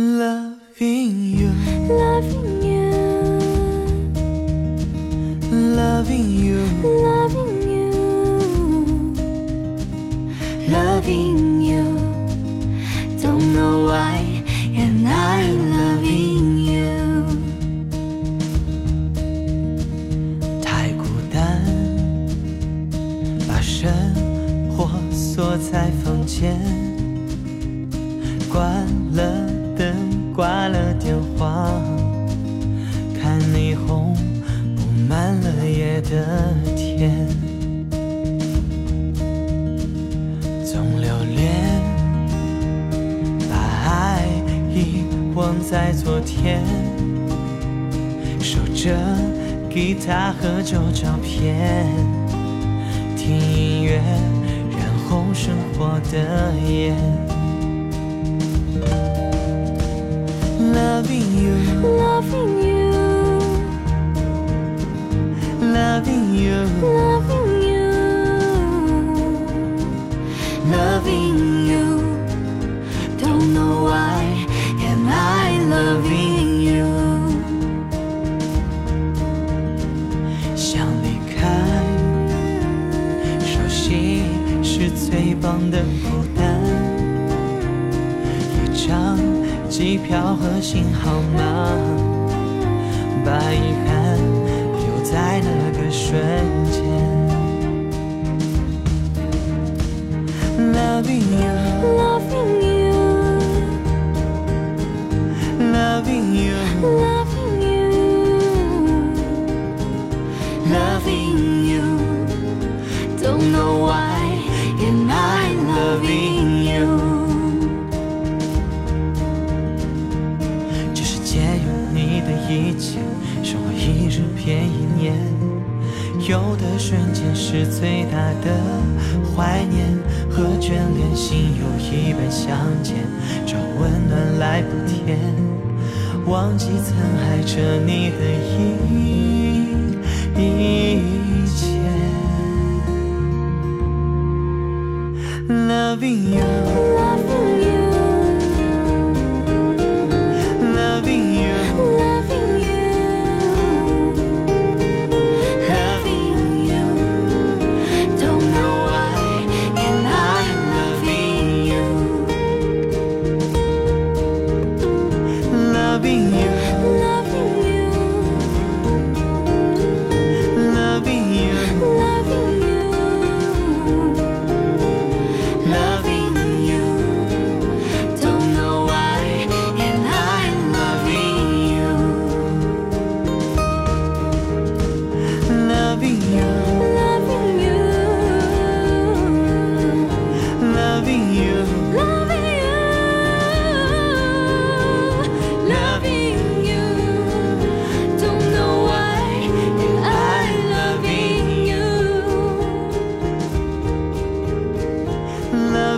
Loving you, loving you, loving you, loving you, loving you. Don't know why, and I'm loving you. 太孤单，把生活锁在房间，关了灯，挂了电话，看霓虹布满了夜的天，总留恋，把爱遗忘在昨天。守着吉他和旧照片，听音乐染红生活的眼。Loving you, Loving you, loving you, loving you, loving you. Don't know why, and I loving you. 想离开，熟悉是最棒的孤单。 票和新号码，把遗憾留在那个瞬间。Loving you, 一切，生活一日变一年。有的瞬间是最大的怀念和眷恋，心有一半相见，找温暖来补填，忘记曾爱着你的一一切。Loving you,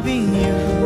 loving you,